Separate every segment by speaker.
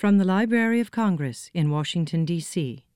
Speaker 1: From the Library of Congress in Washington, D.C.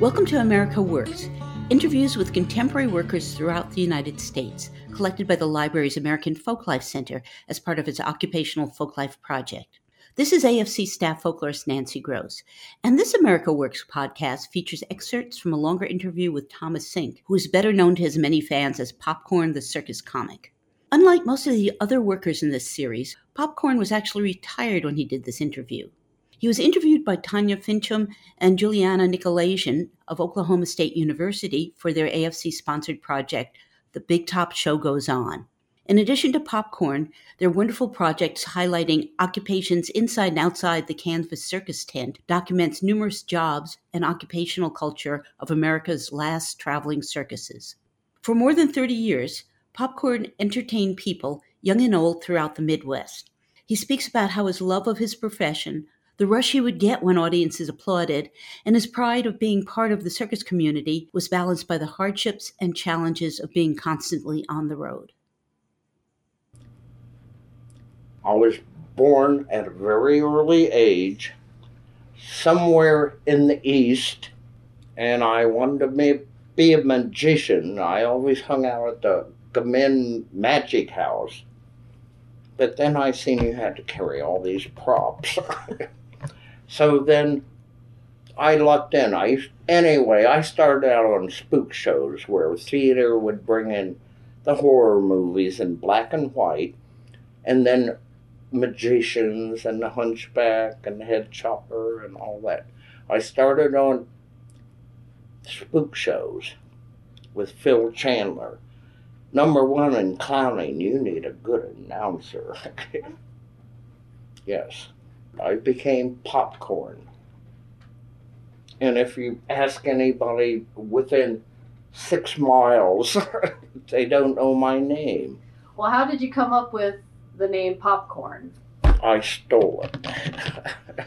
Speaker 2: Welcome to America Works, interviews with contemporary workers throughout the United States, collected by the library's American Folklife Center as part of its Occupational Folklife Project. This is AFC staff folklorist Nancy Groce, and this America Works podcast features excerpts from a longer interview with Thomas Sink, who is better known to his many fans as Popcorn the Circus Comic. Unlike most of the other workers in this series, Popcorn was actually retired when he did this interview. He was interviewed by Tanya Finchum and Juliana Nykolaiszyn of Oklahoma State University for their AFC sponsored project, The Big Top Show Goes On. In addition to popcorn, their wonderful projects highlighting occupations inside and outside the canvas circus tent documents numerous jobs and occupational culture of America's last traveling circuses. For more than 30 years, Popcorn entertained people, young and old, throughout the Midwest. He speaks about how his love of his profession, the rush he would get when audiences applauded, and his pride of being part of the circus community was balanced by the hardships and challenges of being constantly on the road.
Speaker 3: I was born at a very early age, somewhere in the East, and I wanted to be a magician. I always hung out at the Gamin Magic House. But then I seen you had to carry all these props. so then I lucked in. I anyway, I started out on spook shows where theater would bring in the horror movies in black and white, and then magicians and the hunchback and the head chopper and all that. I started on spook shows with Phil Chandler. Number one in clowning, you need a good announcer. yes, I became popcorn. And if you ask anybody within six miles, they don't know my name.
Speaker 4: Well, how did you come up with the name Popcorn?
Speaker 3: I stole it.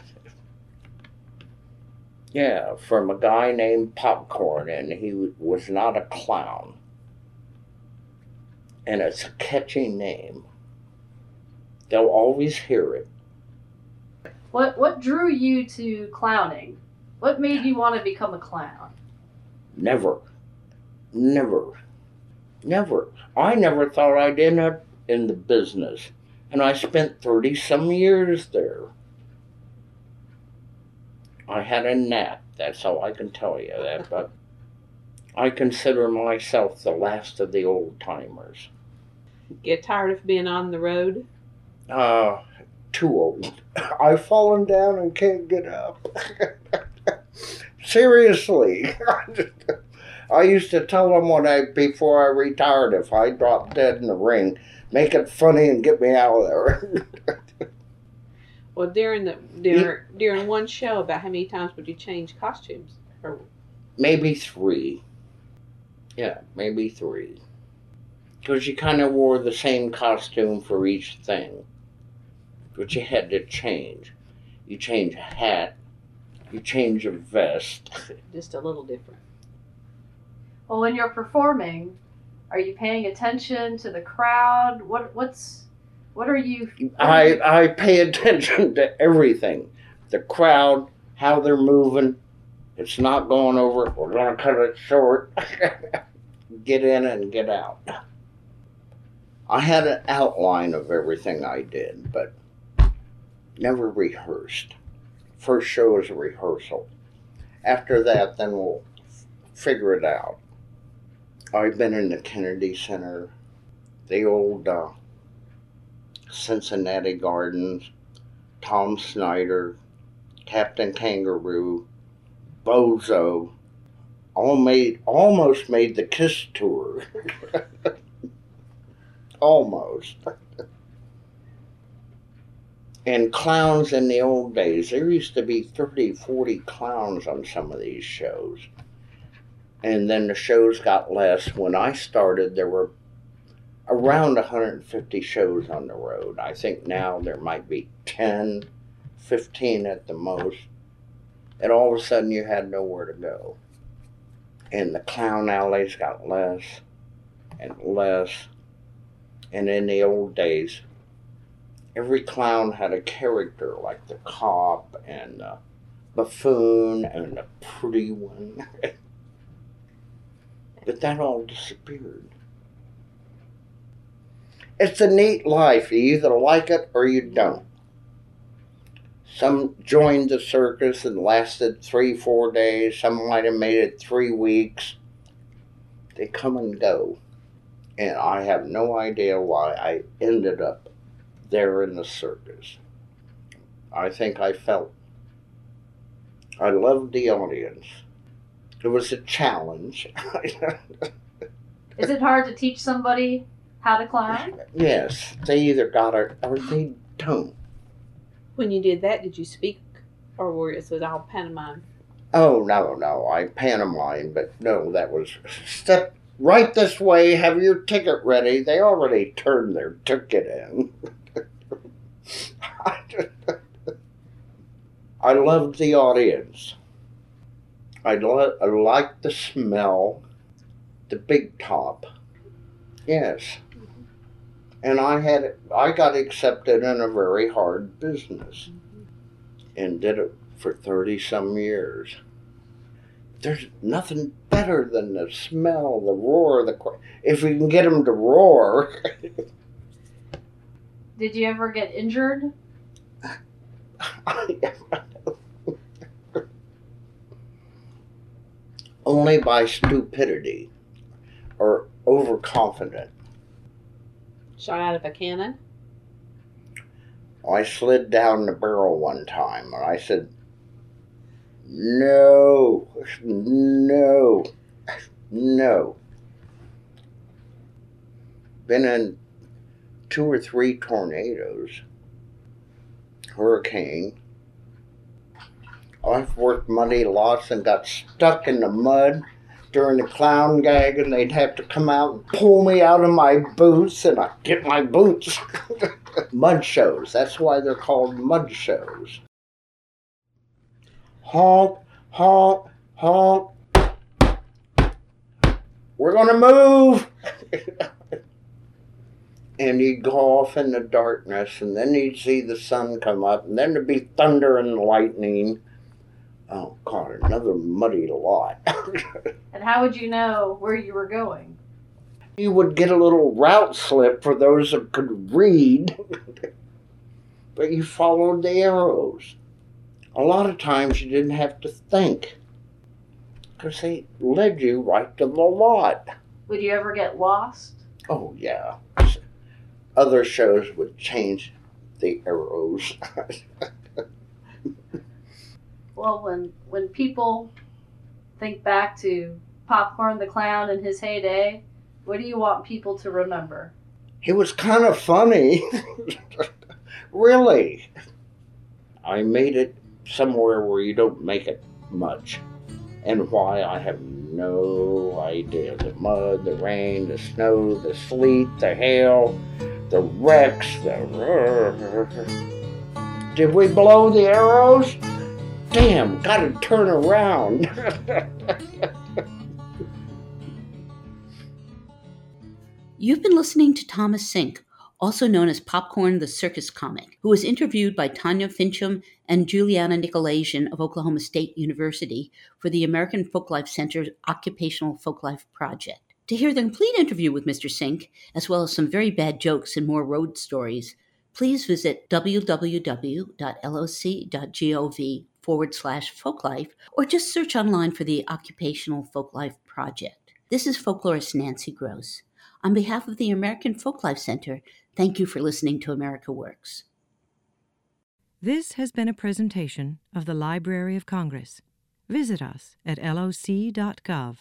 Speaker 3: yeah, from a guy named Popcorn, and he was not a clown. And it's a catchy name. They'll always hear it.
Speaker 4: What what drew you to clowning? What made you want to become a clown?
Speaker 3: Never. Never. Never. I never thought I'd end up in the business and I spent 30 some years there. I had a nap, that's all I can tell you that, but I consider myself the last of the old timers.
Speaker 5: Get tired of being on the road?
Speaker 3: Uh, too old. I've fallen down and can't get up. Seriously. I used to tell them when I before I retired if I dropped dead in the ring, make it funny and get me out of there.
Speaker 5: well, during the during, during one show, about how many times would you change costumes? Or
Speaker 3: maybe three. Yeah, maybe three. Because you kind of wore the same costume for each thing, but you had to change. You change a hat, you change a vest.
Speaker 5: Just a little different.
Speaker 4: Well, when you're performing, are you paying attention to the crowd? What what's what are you? What
Speaker 3: I
Speaker 4: are you...
Speaker 3: I pay attention to everything, the crowd, how they're moving. It's not going over. We're gonna cut it short. get in and get out. I had an outline of everything I did, but never rehearsed. First show is a rehearsal. After that, then we'll figure it out. I've been in the Kennedy Center, the old uh, Cincinnati Gardens, Tom Snyder, Captain Kangaroo, Bozo, all made almost made the Kiss tour. almost. And clowns in the old days, there used to be 30, 40 clowns on some of these shows and then the shows got less. When I started, there were around 150 shows on the road. I think now there might be 10, 15 at the most. And all of a sudden you had nowhere to go. And the clown alleys got less and less. And in the old days, every clown had a character like the cop and the buffoon and the pretty one. but that all disappeared. It's a neat life. You either like it or you don't. Some joined the circus and lasted three, four days. Some might have made it three weeks. They come and go. And I have no idea why I ended up there in the circus. I think I felt I loved the audience. It was a challenge.
Speaker 4: Is it hard to teach somebody how to climb?
Speaker 3: yes, they either got it or they don't.
Speaker 5: When you did that, did you speak, or were it was all pantomime?
Speaker 3: Oh no, no, I pantomime, but no, that was step right this way. Have your ticket ready. They already turned their ticket in. I loved the audience. I, lo- I liked the smell, the big top. Yes. And I had I got accepted in a very hard business and did it for 30 some years. There's nothing better than the smell, the roar, the if we can get them to roar.
Speaker 4: Did you ever get injured?
Speaker 3: Only by stupidity or overconfident.
Speaker 5: Shot out of a cannon?
Speaker 3: I slid down the barrel one time and I said, No, no, no. Been in two or three tornadoes, hurricane. I've worked muddy lots and got stuck in the mud during the clown gag, and they'd have to come out and pull me out of my boots, and I get my boots. mud shows. That's why they're called mud shows. Honk, honk, honk. We're gonna move. and he'd go off in the darkness, and then he'd see the sun come up, and then there'd be thunder and lightning. Oh God, another muddy lot.
Speaker 4: and how would you know where you were going?
Speaker 3: You would get a little route slip for those that could read, but you followed the arrows. A lot of times you didn't have to think because they led you right to the lot.
Speaker 4: Would you ever get lost?
Speaker 3: Oh, yeah. Other shows would change the arrows.
Speaker 4: well, when when people think back to Popcorn the Clown in his heyday, what do you want people to remember?
Speaker 3: He was kind of funny. really. I made it somewhere where you don't make it much. And why, I have no idea. The mud, the rain, the snow, the sleet, the hail, the wrecks, the. Did we blow the arrows? Damn, gotta turn around.
Speaker 2: You've been listening to Thomas Sink, also known as Popcorn the Circus Comic, who was interviewed by Tanya Finchum and Juliana Nykolaiszyn of Oklahoma State University for the American Folklife Center's Occupational Folklife Project. To hear the complete interview with Mr. Sink, as well as some very bad jokes and more road stories, please visit www.loc.gov forward slash folklife or just search online for the Occupational Folklife Project. This is folklorist Nancy Groce. On behalf of the American Folklife Center, thank you for listening to America Works.
Speaker 1: This has been a presentation of the Library of Congress. Visit us at loc.gov.